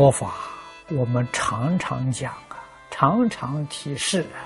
佛法，我们常常讲啊，常常提示啊。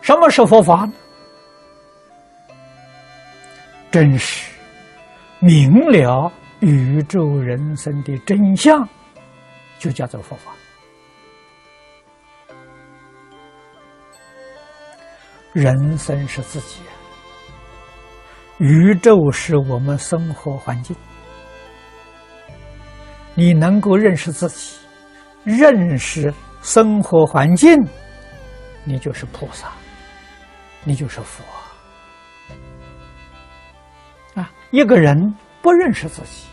什么是佛法呢？真实明了宇宙人生的真相，就叫做佛法。人生是自己，宇宙是我们生活环境。你能够认识自己，认识生活环境，你就是菩萨，你就是佛。啊，一个人不认识自己，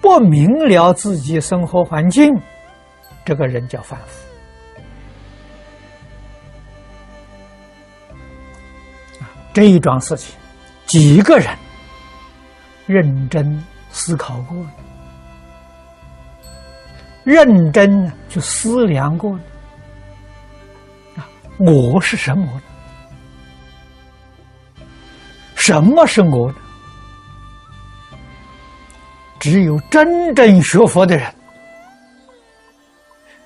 不明了自己生活环境，这个人叫凡夫。啊，这一桩事情，几个人认真思考过。认真去思量过啊，我是什么？什么是我呢？只有真正学佛的人，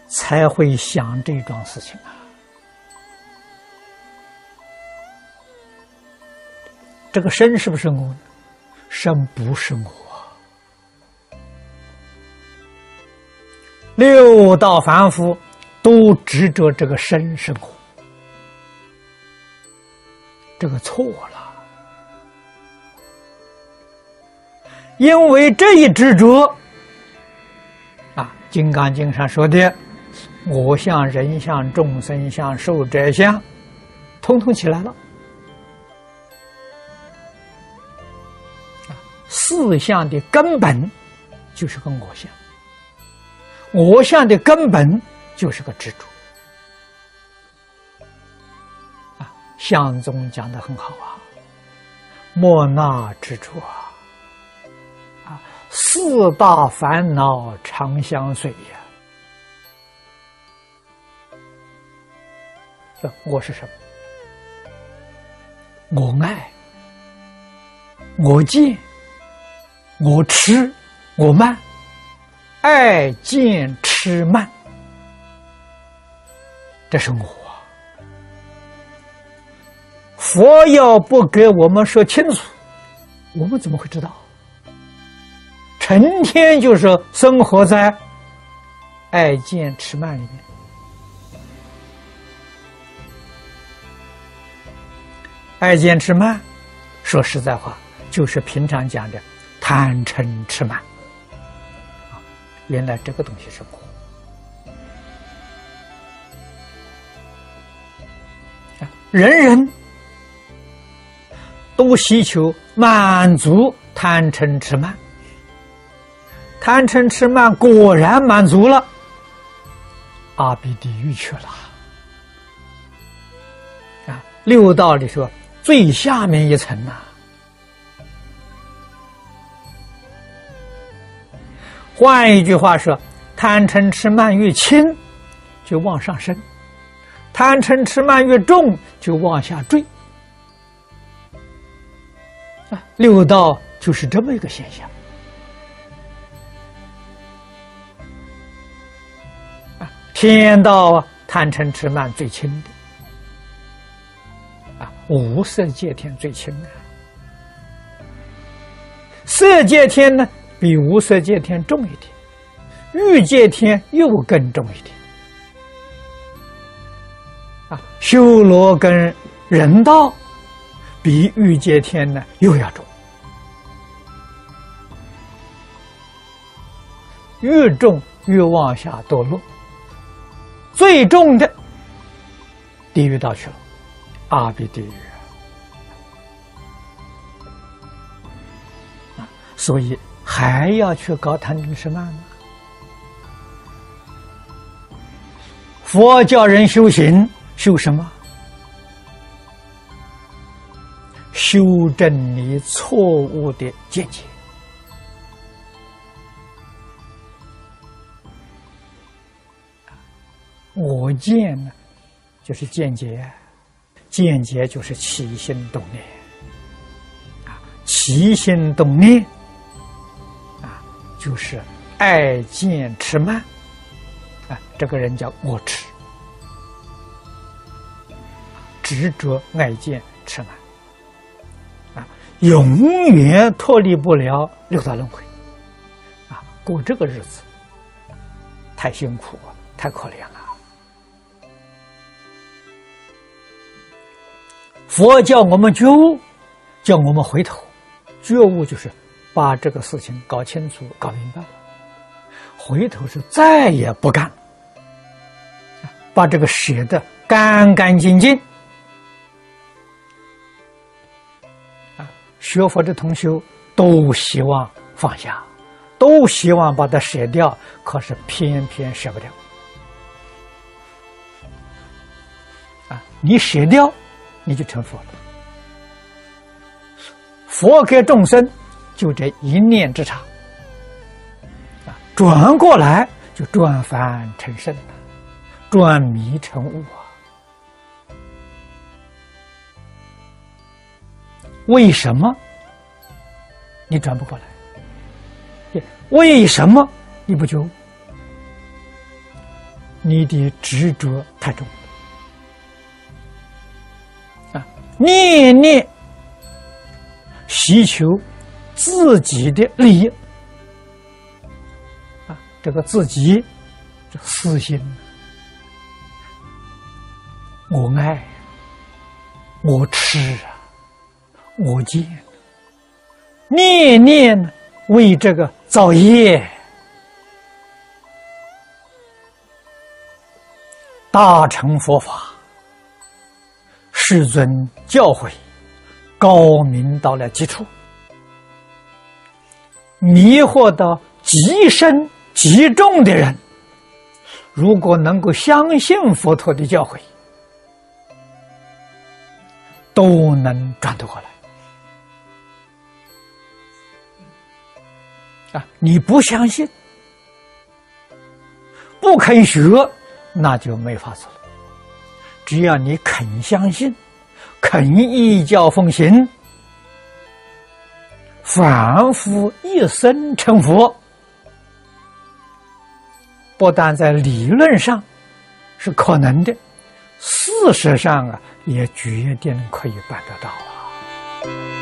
才会想这桩事情啊。这个身是不是我呢？身不是我。六道凡夫都执着这个身是我，这个错了。因为这一执着，啊，《金刚经》上说的“我相、人相、众生相、寿者相”，通通起来了。四相的根本就是个我相。我相的根本就是个执着啊！相宗讲的很好啊，莫那执着啊！啊，四大烦恼常相随呀。这我是什么？我爱，我见，我吃，我慢。爱见痴慢，这是我。佛要不给我们说清楚，我们怎么会知道？成天就是生活在爱见痴慢里面。爱见痴慢，说实在话，就是平常讲的贪嗔痴慢。原来这个东西是空啊！人人都希求满足贪嗔痴慢，贪嗔痴慢果然满足了，阿鼻地狱去了啊！六道里说最下面一层呐。换一句话说，贪嗔痴慢越轻，就往上升；贪嗔痴慢越重，就往下坠。啊，六道就是这么一个现象。啊，天道，贪嗔痴慢最轻的；啊，无色界天最轻的，色界天呢？比无色界天重一点，欲界天又更重一点。啊，修罗跟人道比欲界天呢又要重，越重越往下堕落，最重的地狱道去了，阿鼻地狱，所以。还要去搞贪嗔痴慢吗？佛教人修行修什么？修正你错误的见解。我见呢，就是见解，见解就是起心动念啊，起心动念。就是爱见迟慢，啊，这个人叫我痴，执着爱见迟慢，啊，永远脱离不了六道轮回，啊，过这个日子太辛苦了，太可怜了。佛教我们觉悟，叫我们回头，觉悟就是把这个事情搞清楚、搞明白了。回头是再也不干，把这个舍得干干净净。啊，学佛的同修都希望放下，都希望把它舍掉，可是偏偏舍不掉。啊，你舍掉。你就成佛了。佛给众生就这一念之差，啊，转过来就转凡成圣了，转迷成悟啊。为什么你转不过来？为什么你不就？你的执着太重啊。念念希求自己的利益。啊，这个自己这私心，我爱，我吃啊，我见，念念为这个造业，大乘佛法。世尊教诲高明到了极处，迷惑到极深极重的人，如果能够相信佛陀的教诲，都能转得过来。啊，你不相信，不肯学，那就没法子了。只要你肯相信，肯依教奉行，凡夫一生成佛，不但在理论上是可能的，事实上啊，也决定可以办得到啊。